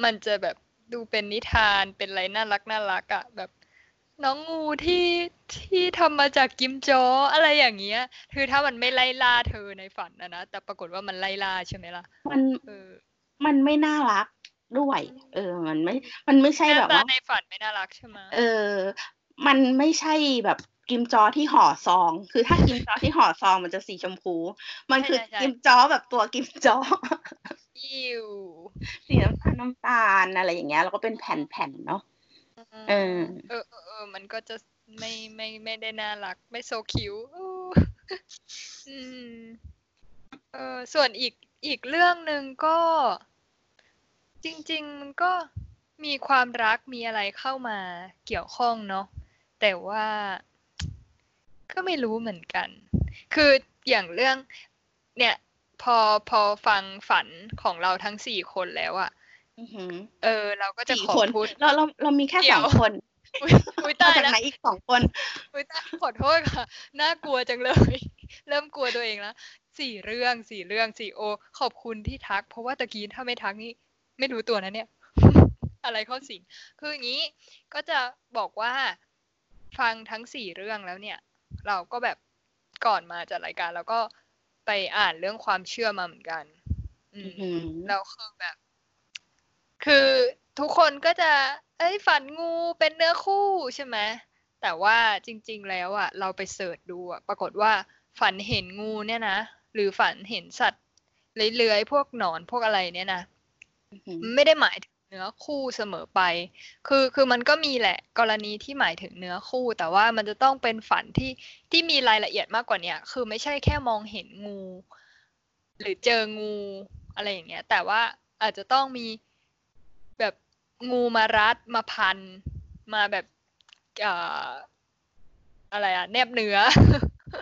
Speaker 2: มันจะแบบ ดูเป็นนิทานเป็นอะไรน่ารักน่ารักอะแบบ น้องงูที่ที่ทำมาจากกิมจออะไรอย่างเงี้ย คือถ้ามันไม่ไล่ล่าเธอในฝันนะนะแต่ปรากฏว่ามันไล่ล่าใช่ไหมล่ะ
Speaker 3: มัน
Speaker 2: เออ
Speaker 3: มันไม่น่ารักด้วย เออ มันไม่ มันไม่ใช่
Speaker 2: หน้า
Speaker 3: แบบ
Speaker 2: ตา
Speaker 3: ว่า
Speaker 2: ในฝันไม่น่ารักใช่ไหม
Speaker 3: เออ มันไม่ใช่แบบกิมจอที่ห่อซอง คือถ้ากิมจอที่ห่อซองมันจะสีชมพู มันคือกิมจอแบบตัวกิมจอ
Speaker 2: อิว
Speaker 3: สีน้ำตาลน้ำตาลอะไรอย่างเงี้ยแล้วก็เป็นแผ่นๆเนาะเออ
Speaker 2: เออเออเออมันก็จะไม่ไม่ไม่ได้น่ารัก ไม่โซคิวอู้อืมเออส่วนอีกอีกเรื่องหนึ่งก็ จริง ๆ มันก็มีความรักมีอะไรเข้ามาเกี่ยวข้องเนาะแต่ว่า ก็ไม่รู้เหมือนกัน คืออย่างเรื่อง เนี่ย พอพอฟังฝันของเราทั้งสี่คนแล้วอะ
Speaker 3: อือหือ
Speaker 2: เออ เราก็จะ
Speaker 3: สี่
Speaker 2: ขอ
Speaker 3: คน
Speaker 2: พูด
Speaker 3: เราเราเรามีแค่
Speaker 2: เดี๋
Speaker 3: ส
Speaker 2: ย
Speaker 3: อ
Speaker 2: ว
Speaker 3: งคน
Speaker 2: อุ๊ยอุ๊ย
Speaker 3: มา
Speaker 2: ตาย
Speaker 3: จาก
Speaker 2: แล้ว
Speaker 3: ไหนอีกสองคน
Speaker 2: อุ๊ยตายขอโทษค่ะ น่ากลัวจังเลย เริ่มกลัวตัวเองแล้วสี่เรื่องสี่เรื่องสี่โอ ขอบคุณที่ทัก เพราะว่าตะกี้ถ้าไม่ทักนี่ไม่รู้ตัวนะเนี่ย อะไรเข้าสิงคืออย่างนี้ก็จะบอกว่าฟังทั้งสี่เรื่องแล้วเนี่ย เราก็แบบก่อนมาจัดรายการเราก็ ไปอ่านเรื่องความเชื่อมาเหมือนกัน อื
Speaker 3: อื
Speaker 2: ม
Speaker 3: อหือ
Speaker 2: แล้วคือแบบ คือทุกคนก็จะ เอ้ยฝันงูเป็นเนื้อคู่ใช่ไหมแต่ว่าจริง ๆ แล้วอะ เราไปเสิร์ชดูอะ ปรากฏว่าฝันเห็นงูเนี่ยนะ หรือฝันเห็นสัตว์เลื้อยๆพวกหนอนพวกอะไรเนี่ยนะ
Speaker 3: อือหือ
Speaker 2: ไม่ได้หมายถึง เนื้อคู่เสมอไป คือคือมันก็มีแหละกรณีที่หมายถึงเนื้อคู่ แต่ว่ามันจะต้องเป็นฝันที่ที่มีรายละเอียดมากกว่าเนี้ยคือไม่ใช่แค่มองเห็นงู หรือเจองูอะไรอย่างเงี้ย แต่ว่าอาจจะต้องมีแบบงูมารัดมาพันมาแบบเอ่ออะไรอะแนบเนื้อ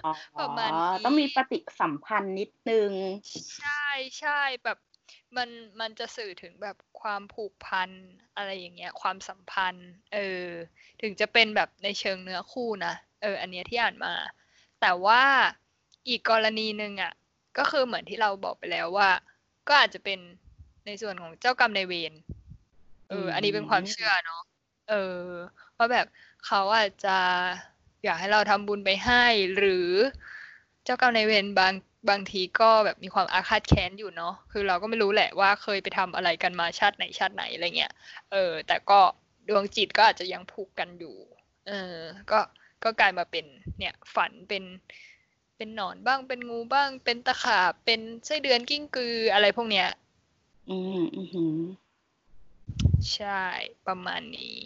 Speaker 3: อ๋อ
Speaker 2: ประมาณนี้
Speaker 3: ต้องมีปฏิสัมพันธ์นิดนึง
Speaker 2: ใช่ใช่แบบ มันมันจะสื่อถึงแบบความผูกพันอะไรอย่างเงี้ย ความสัมพันธ์ เออ ถึงจะเป็นแบบในเชิงเนื้อคู่นะเออ อันเนี้ยที่อ่านมา แต่ว่าอีกกรณีหนึ่งอะ ก็คือเหมือนที่เราบอกไปแล้วว่า ก็อาจจะเป็นในส่วนของเจ้ากรรมนายเวรเออ อันนี้เป็นความเชื่อเนาะเออว่าแบบเขาอาจจะอยากให้เราทำบุญไปให้ หรือเจ้ากรรมนายเวรบาง บางทีก็แบบมีความอาฆาตแค้นอยู่เนาะคือเราก็ไม่รู้แหละว่าเคยไปทำอะไรกันมาชาติไหนชาติไหนอะไรเงี้ยเออ แต่ก็ดวงจิตก็อาจจะยังผูกกันอยู่ เออ ก็ก็กลายมาเป็นเนี่ยฝันเป็นเป็นหนอนบ้างเป็นงูบ้าง เป็นตะขาบเป็นไส้เดือนกิ้งกืออะไรพวกเนี้ย
Speaker 3: อืมอือหือ
Speaker 2: ใช่ประมาณนี้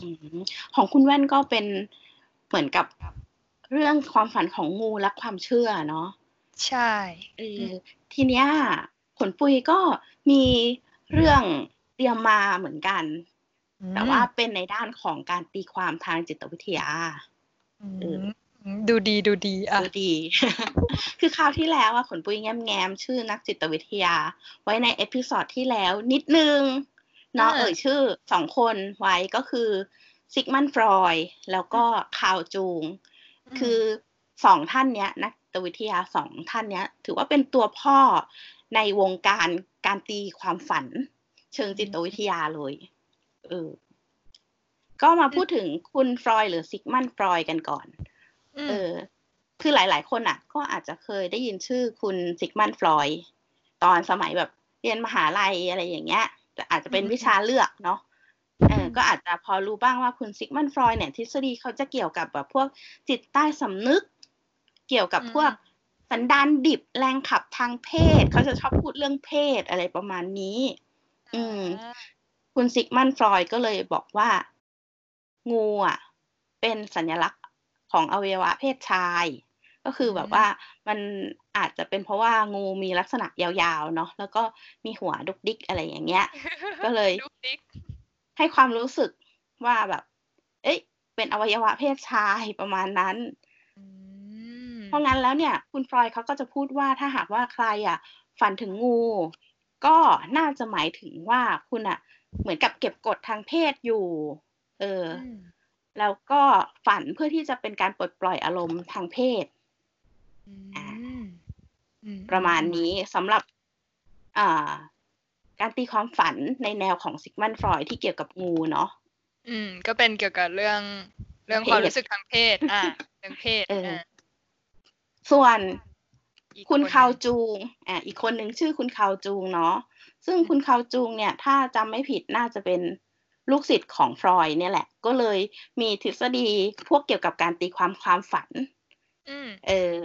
Speaker 3: อืมของคุณแว่นก็เป็นเหมือนกับเรื่องความฝันของงูและความเชื่อเนาะ
Speaker 2: ใช่
Speaker 3: เออทีเนี้ยผลปุยก็มีเรื่องเตรียมมาเหมือนกัน แต่ว่าเป็นในด้านของการตีความทางจิตวิทยา
Speaker 2: อื
Speaker 3: เออ
Speaker 2: มดูดีดูดีอะ
Speaker 3: ดูดี คือคราวที่แล้วอะขนปุยแง้มแง้มๆชื่อนักจิตวิทยา ไว้ในเอพิ o d ดที่แล้วนิดนึงเนาะ
Speaker 2: อ่า
Speaker 3: เอ่ยชื่อสองคนไว้ก็คือซิกมันฟรอยแล้วก็คาวจูง คือสองท่านเนี้ยนักจิ ตวิทยาสองท่านเนี้ย ถือว่าเป็นตัวพ่อในวงการการตีความฝัน เชิงจิตวิทยาเลยเออก็มาพูดถึงคุณฟรอยหรือซิกมันฟรอยกันก่อน
Speaker 2: ม
Speaker 3: เออ คือหลายๆ คนอะ ก็อาจจะเคยได้ยินชื่อคุณซิกมันฟรอยด์ตอนสมัยแบบเรียนมหาลัยอะไรอย่างเงี้ยแต่อาจจะเป็น
Speaker 2: อืม
Speaker 3: วิชาเลือกเนาะเออก็อาจจะพอรู้บ้างว่าคุณซิกมันฟรอยด์เนี่ย ทฤษฎีเขาจะเกี่ยวกับแบบพวกจิตใต้สำนึก เกี่ยวกับพวกสันดานดิบแรงขับทางเพศ เขาจะชอบพูดเรื่องเพศอะไรประมาณนี้ อืม
Speaker 2: อ่า
Speaker 3: คุณซิกมันฟรอยด์ก็เลยบอกว่า งูอะ เป็นสัญลักษณ์ของอวัยวะเพศชาย ก็คือแบบว่ามันอาจจะเป็นเพราะว่างูมีลักษณะยาวๆเนาะแล้วก็มีหัวดุกดิกอะไรอย่างเงี้ย ก็เลย
Speaker 2: ดุกดิก
Speaker 3: ให้ความรู้สึกว่าแบบ เอ้ยเป็นอวัยวะเพศชายประมาณนั้น
Speaker 2: อืม
Speaker 3: เพราะงั้นแล้วเนี่ยคุณฟรอยด์เขาก็จะพูดว่าถ้าหากว่าใครอะฝันถึงงู ก็น่าจะหมายถึงว่าคุณอะ เหมือนกับเก็บกดทางเพศอยู่ เอออ
Speaker 2: อืม
Speaker 3: แล้วก็ฝันเพื่อที่จะเป็นการปลดปล่อยอารมณ์ทางเพศ
Speaker 2: อืม
Speaker 3: อ่า
Speaker 2: อืม
Speaker 3: ประมาณนี้สำหรับอ่าการตีความฝันในแนวของซิกมันฟรอยด์ที่เกี่ยวกับงูเนาะ
Speaker 2: อืม ก็เป็นเกี่ยวกับเรื่องเรื่อง
Speaker 3: เพศ
Speaker 2: ความรู้สึกทางเพศ อ่าเรื่องเพศ
Speaker 3: เอออ่า ส่วน
Speaker 2: อีก
Speaker 3: คุณ
Speaker 2: น
Speaker 3: คาวจูงอ่าอีกคนหนึ่งชื่อคุณคาวจูงเนาะซึ่งคุณคาวจูงเนี่ยถ้าจำไม่ผิดน่าจะเป็นลูกศิษย์ของฟรอยด์เนี่ยแหละ ก็เลยมีทฤษฎีพวกเกี่ยวกับการตีความความฝัน
Speaker 2: อืม
Speaker 3: เออ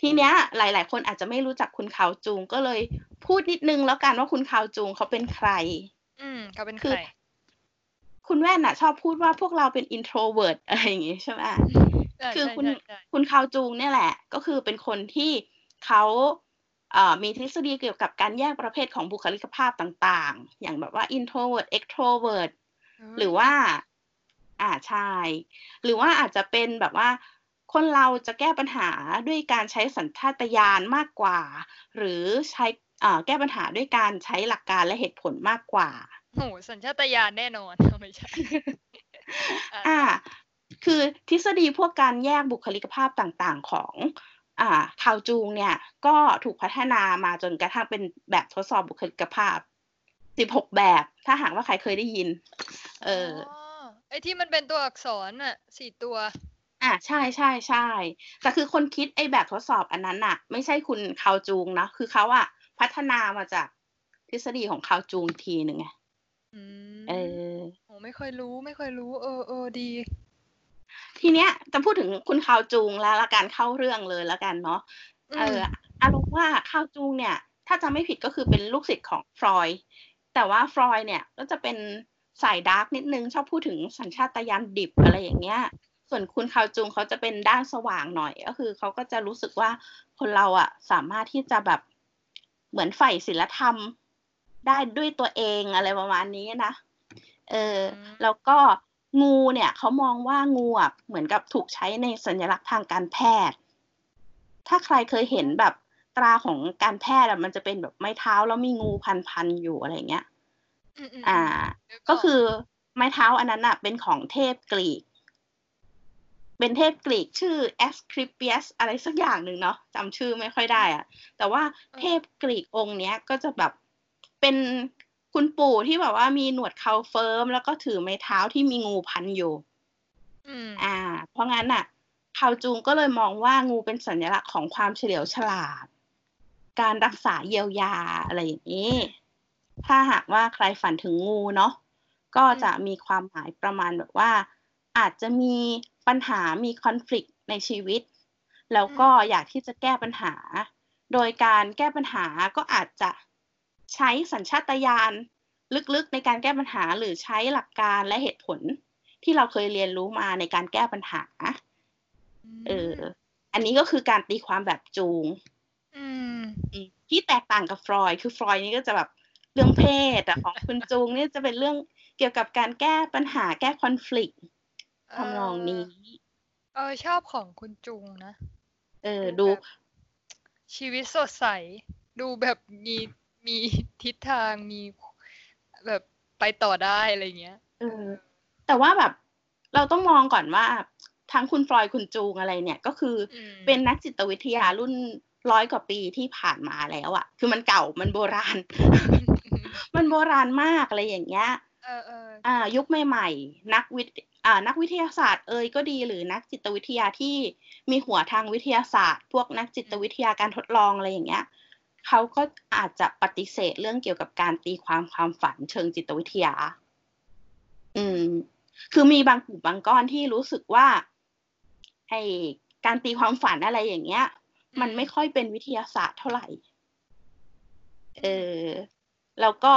Speaker 3: ทีเนี้ย หลาย ๆ คนอาจจะไม่รู้จักคุณคาวจูงก็เลยพูดนิดนึงแล้วกันว่าคุณคาวจูงเขาเป็นใคร
Speaker 2: อืมเขาเป็น
Speaker 3: คื
Speaker 2: ใค
Speaker 3: อ
Speaker 2: ร
Speaker 3: คุณแว่นอะชอบพูดว่าพวกเราเป็น introvert อะไรอย่างงี้ใช่ไหมา คือ
Speaker 2: ใช่
Speaker 3: คุณ
Speaker 2: ใช่ใช่
Speaker 3: คุณคาวจูงเนี่ยแหละ ก็คือเป็นคนที่เขาเอ่อมีทฤษฎีเกี่ยวกับการแยกประเภทของบุคลิกภาพต่างๆ อย่างแบบว่า introvert extrovert หรือว่า อ่าใช่หรือว่าอาจจะเป็นแบบว่า คนเราจะแก้ปัญหาด้วยการใช้สัญชาตญาณมากกว่า หรือใช้อ่าแก้ปัญหาด้วยการใช้หลักการและเหตุผลมากกว่า
Speaker 2: โหสัญชาตญาณแน่นอนไม่ใช่ อ่า
Speaker 3: อ่า คือทฤษฎีพวกการแยกบุคลิกภาพต่างๆของอ่าคาวจูงเนี่ย ก็ถูกพัฒนามาจนกระทั่งเป็นแบบทดสอบบุคลิกภาพ 16 แบบ ถ้าหากว่าใครเคยได้ยิน เออ
Speaker 2: ไอที่มันเป็นตัวอักษรน่ะสี่ตัว
Speaker 3: อ่าใช่ใช่ใช่แต่คือคนคิดไอ้แบบทดสอบอันนั้นน่ะไม่ใช่คุณคาวจูงนะคือเขาอะพัฒนามาจากทฤษฎีของคาวจูงอีกทีหนึ่งไง
Speaker 2: อืม
Speaker 3: เออ
Speaker 2: โหไม่เคยรู้ไม่เคยรู้ เออเออดี
Speaker 3: ทีเนี้ยจะพูดถึงคุณคาวจูงแล้วละกันเข้าเรื่องเลยละกันเนาะเอออารมณ์ว่าคาวจูงเนี่ย ถ้าจำไม่ผิดก็คือเป็นลูกศิษย์ของฟรอยแต่ว่าฟรอยเนี่ยก็จะเป็นสายดาร์กนิดนึงชอบพูดถึงสัญชาตญาณดิบอะไรอย่างเงี้ย ส่วนคุณคาวจุงเขาจะเป็นด้านสว่างหน่อย ก็คือเขาก็จะรู้สึกว่าคนเราอะสามารถที่จะแบบเหมือนใฝ่ศิลธรรมได้ด้วยตัวเองอะไรประมาณนี้นะ เออ แล้วก็ งูเนี่ยเขามองว่างูอะเหมือนกับถูกใช้ในสัญลักษณ์ทางการแพทย์ ถ้าใครเคยเห็นแบบตราของการแพทย์อะมันจะเป็นแบบไม้เท้าแล้วมีงูพันๆอยู่อะไรเงี้ยอ่า ก็คือไม้เท้าอันนั้นอะเป็นของเทพกรีก เป็นเทพกรีกชื่อแอสคริเปียสอะไรสักอย่างหนึ่งเนาะจำชื่อไม่ค่อยได้อะแต่ว่าเทพกรีกองค์เนี้ยก็จะแบบเป็น คุณปู่ที่แบบว่ามีหนวดเขาเฟิร์ม แล้วก็ถือไม้เท้าที่มีงูพันอยู่อ่า เพราะงั้นอะคาวจูงก็เลยมองว่างูเป็นสัญลักษณ์ของความเฉลียวฉลาด การรักษาเยียวยาอะไรอย่างนี้ ถ้าหากว่าใครฝันถึงงูเนาะก็จะมีความหมายประมาณแบบว่า อาจจะมีปัญหามีคอน FLICT ในชีวิต แล้วก็อยากที่จะแก้ปัญหา โดยการแก้ปัญหาก็อาจจะ ใช้สัญชาตญาณลึกๆในการแก้ปัญหาหรือใช้หลักการและเหตุผลที่เราเคยเรียนรู้มาในการแก้ปัญหา เออ อันนี้ก็คือการตีความแบบจูงที่แตกต่างกับฟรอยคือฟรอยนี่ก็จะแบบเรื่องเพศแต่ของคุณจูงนี่จะเป็นเรื่องเกี่ยวกับการแก้ปัญหาแก้คอน FLICT ทำนองนี้
Speaker 2: เออชอบของคุณจุงนะ
Speaker 3: เออดู
Speaker 2: ชีวิตสดใส ดูแบบมี มีทิศทางมีแบบไปต่อได้อะไรเงี้ย
Speaker 3: เออแต่ว่าแบบเราต้องมองก่อนว่า ทั้งคุณฟลอยคุณจูงอะไรเนี่ย ก็คือเป็นนักจิตวิทยารุ่นร้อยกว่าปีที่ผ่านมาแล้วอะคือมันเก่ามันโบราณ มันโบราณมากอะไรอย่างเงี้ย
Speaker 2: เออเออ
Speaker 3: อ่า ยุคใหม่ๆ นักวิทอ่านักวิทยาศาสตร์เอ่ยก็ดีหรือนักจิตวิทยาที่มีหัวทางวิทยาศาสตร์ พวกนักจิตวิทยาการทดลองอะไรอย่างเงี้ย เขาก็อาจจะปฏิเสธเรื่องเกี่ยวกับการตีความความฝันเชิงจิตวิทยา อืม คือมีบางกลุ่มบางก้อนที่รู้สึกว่าไอการตีความฝันอะไรอย่างเงี้ย มันไม่ค่อยเป็นวิทยาศาสตร์เท่าไหร่ เออ แล้วก็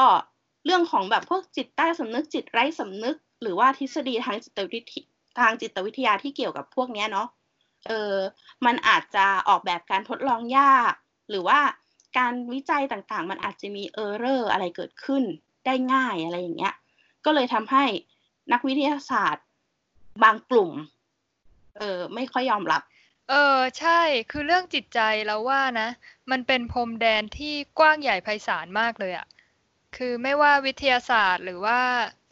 Speaker 3: เรื่องของแบบพวกจิตใต้สำนึกจิตไร้สำนึก หรือว่าทฤษฎีทางจิตวิทยทางจิตวิทยาที่เกี่ยวกับพวกเนี้ยเนาะ เออ มันอาจจะออกแบบการทดลองยาก หรือว่า การวิจัยต่างๆ มันอาจจะมีเออร์เรอร์อะไรเกิดขึ้นได้ง่ายอะไรอย่างเงี้ย ก็เลยทำให้นักวิทยาศาสตร์บางกลุ่ม เออไม่ค่อยยอมรับ
Speaker 2: เออใช่ คือเรื่องจิตใจแล้วว่านะ มันเป็นพรมแดนที่กว้างใหญ่ไพศาลมากเลยอะคือไม่ว่าวิทยาศาสตร์หรือว่า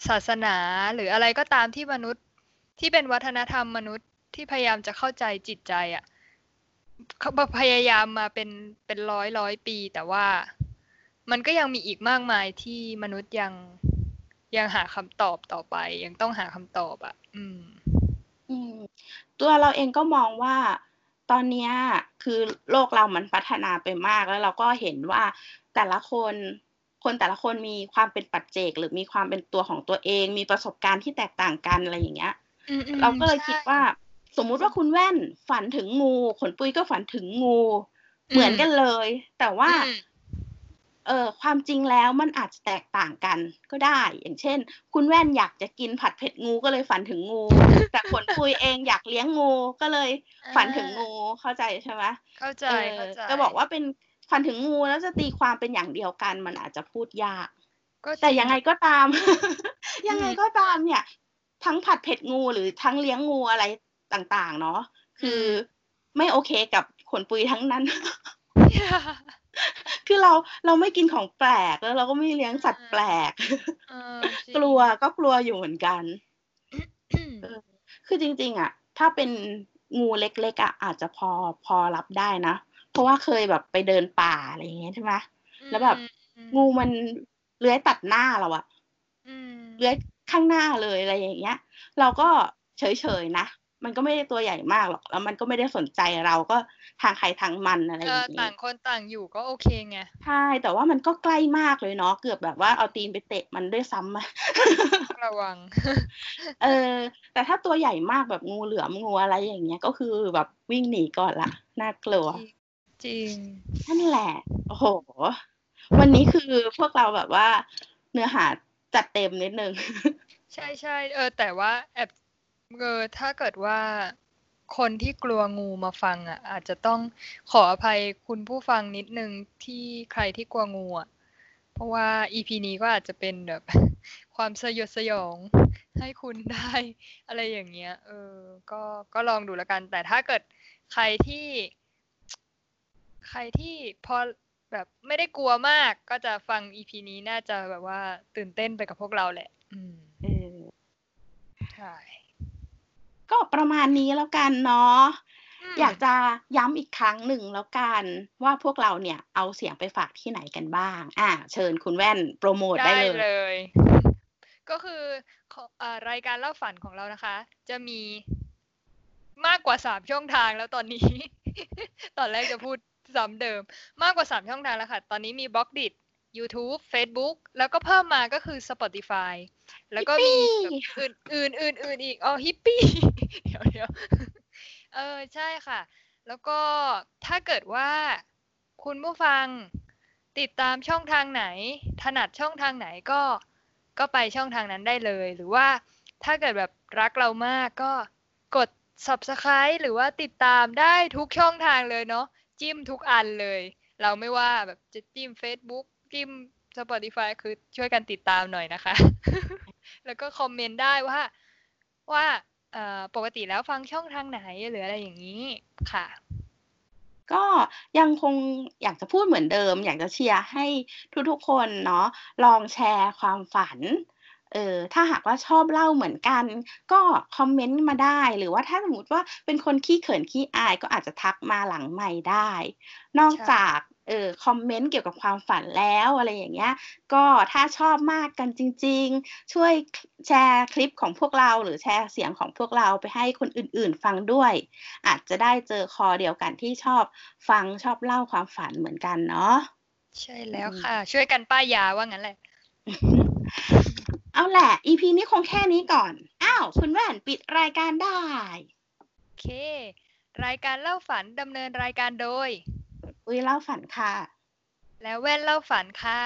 Speaker 2: ศาสนาหรืออะไรก็ตามที่มนุษย์ ที่เป็นวัฒนธรรมมนุษย์ที่พยายามจะเข้าใจจิตใจอะ เขาพยายามมาเป็นเป็นร้อยร้อยปี แต่ว่ามันก็ยังมีอีกมากมายที่มนุษย์ยังยังหาคำตอบต่อไป ยังต้องหาคำตอบอะ่ะ อืม
Speaker 3: อืม ตัวเราเองก็มองว่าตอนนี้คือโลกเรามันพัฒนาไปมากแล้วเราก็เห็นว่าแต่ละคนคนแต่ละคนมีความเป็นปัจเจก หรือมีความเป็นตัวของตัวเอง มีประสบการณ์ที่แตกต่างกันอะไรอย่างเงี้ย เราก็เลยคิดว่า สมมุติว่าคุณแว่นฝันถึงงู ขนปุ้ยก็ฝันถึงงู เหมือนกันเลย แต่ว่า เออความจริงแล้วมันอาจจะแตกต่างกันก็ได้ อย่างเช่น คุณแว่นอยากจะกินผัดเผ็ดงูก็เลยฝันถึงงู แต่ขนปุยเองอยากเลี้ยงงูก็เลยฝันถึงงูเข้าใจใช่ไหม
Speaker 2: เข้าใจเข้าใจ
Speaker 3: จะบอกว่าเป็นฝันถึงงูแล้วจะตีความเป็นอย่างเดียวกัน มันอาจจะพูดยากแต่ยังไงก็ตาม ยังไงก็ตามเนี่ย ทั้งผัดเผ็ดงูหรือทั้งเลี้ยงงูอะไร ต่างๆ เนาะคือไม่โอเคกับขนปุยทั้งนั้น คือเราเราไม่กินของแปลกแล้วเราก็ไม่เลี้ยงสัตว์แปลก กลัวก็กลัวอยู่เหมือนกันคือจริง ๆ อะ ถ้าเป็นงูเล็กๆอะอาจจะพอพอรับได้นะ เพราะว่าเคยแบบไปเดินป่าอะไรอย่างเงี้ยใช่ไหมแล้วแบบงูมันเลื้อยตัดหน้าเราอะเลื้อยข้างหน้าเลยอะไรอย่างเงี้ย เราก็เฉยๆนะ มันก็ไม่ได้ตัวใหญ่มากหรอก แล้วมันก็ไม่ได้สนใจเราก็ทางใครทางมันอะไรอ
Speaker 2: เอย่างอ
Speaker 3: นี้
Speaker 2: ต่างคนต่างอยู่ก็โอเคไง
Speaker 3: ใช่ แต่ว่ามันก็ใกล้มากเลยเนาะ เกือบแบบว่าเอาตีนไปเตะมันด้วยซ้ำอะ
Speaker 2: ระวัง
Speaker 3: เออ แต่ถ้าตัวใหญ่มากแบบงูเหลือมงูอะไรอย่างเงี้ย ก็คือแบบวิ่งหนีก่อนละน่ากลัว
Speaker 2: จริง
Speaker 3: นั่นแหละ โอ้โห วันนี้คือพวกเราแบบว่าเนื้อหาจัดเต็มนิดนึง
Speaker 2: ใช่ใช่ เออ แต่ว่าแอบ เออถ้าเกิดว่าคนที่กลัวงูมาฟังอะ อาจจะต้องขออภัยคุณผู้ฟังนิดนึงที่ใครที่กลัวงูอะ เพราะว่า EP นี้ก็อาจจะเป็นแบบ ความสยดสยองให้คุณได้อะไรอย่างเงี้ย เออ ก็ก็ลองดูแล้วกัน แต่ถ้าเกิดใครที่ ใครที่พอแบบไม่ได้กลัวมาก ก็จะฟัง EP นี้น่าจะแบบว่าตื่นเต้นไปกับพวกเราแหละ อืม
Speaker 3: เออ
Speaker 2: ใช่
Speaker 3: ก็ประมาณนี้แล้วกันเนาะ
Speaker 2: ม
Speaker 3: อยากจะย้ำอีกครั้งหนึ่งแล้วกันว่าพวกเราเนี่ยเอาเสียงไปฝากที่ไหนกันบ้าง อ่า เชิญคุณแว่นโปรโมทได้
Speaker 2: ได้
Speaker 3: เลย
Speaker 2: เลย ก็คือขออ่ารายการเล่าฝันของเรานะคะ จะมีมากกว่าสามช่องทางแล้วตอนนี้ ตอนแรกจะพูดซ้ำเดิม มากกว่าสามช่องทางแล้วค่ะ ตอนนี้มีบล็อกดิ YouTube Facebook แล้วก็เพิ่มมาก็คือ Spotify แล้วก็มีแบบอื่นอื่นอื่นอื่นอีกอ๋อฮิปปี้เดี๋ยวเดี๋ยวเออใช่ค่ะ แล้วก็ถ้าเกิดว่าคุณผู้ฟังติดตามช่องทางไหน ถนัดช่องทางไหนก็ก็ไปช่องทางนั้นได้เลย หรือว่าถ้าเกิดแบบรักเรามากก็กด subscribe หรือว่าติดตามได้ทุกช่องทางเลยเนาะจิ้มทุกอันเลย เราไม่ว่าแบบจะจิ้ม Facebook จิ้ม Spotify คือช่วยกันติดตามหน่อยนะคะ แล้วก็คอมเมนต์ได้ว่า ว่าปกติแล้วฟังช่องทางไหนหรืออะไรอย่างนี้ค่ะ
Speaker 3: ก็ยังคงอยากจะพูดเหมือนเดิม อยากจะเชียร์ให้ทุกๆคนเนาะลองแชร์ความฝันเออถ้าหากว่าชอบเล่าเหมือนกัน ก็คอมเมนต์มาได้ หรือว่าถ้าสมมติว่าเป็นคนขี้เขินขี้อายก็อาจจะทักมาหลังใหม่ได้ นอกจาก เออคอมเมนต์เกี่ยวกับความฝันแล้วอะไรอย่างเงี้ย ก็ถ้าชอบมากกันจริง ๆ ช่วยแชร์คลิปของพวกเราหรือแชร์เสียงของพวกเราไปให้คนอื่นๆ ฟังด้วย อาจจะได้เจอคอเดียวกันที่ชอบฟังชอบเล่าความฝันเหมือนกันเนาะ
Speaker 2: ใช่แล้ว
Speaker 3: อืม
Speaker 2: ค่ะ ช่วยกันป้ายยาว่างั้นแหละ
Speaker 3: เอาแหละ EP นี้คงแค่นี้ก่อน อ้าว คุณแว่นปิดรายการได้
Speaker 2: โอเค รายการเล่าฝันดำเนินรายการโดย
Speaker 3: อุ้ยเล่าฝันค่ะ
Speaker 2: แล้วแว่นเล่าฝันค่ะ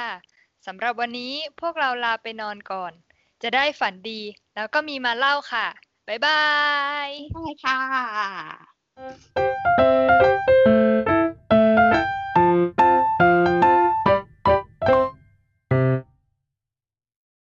Speaker 2: สำหรับวันนี้พวกเราลาไปนอนก่อน จะได้ฝันดี แล้วก็มีมาเล่าค่ะ บ๊ายบาย
Speaker 3: ใช่ค่ะ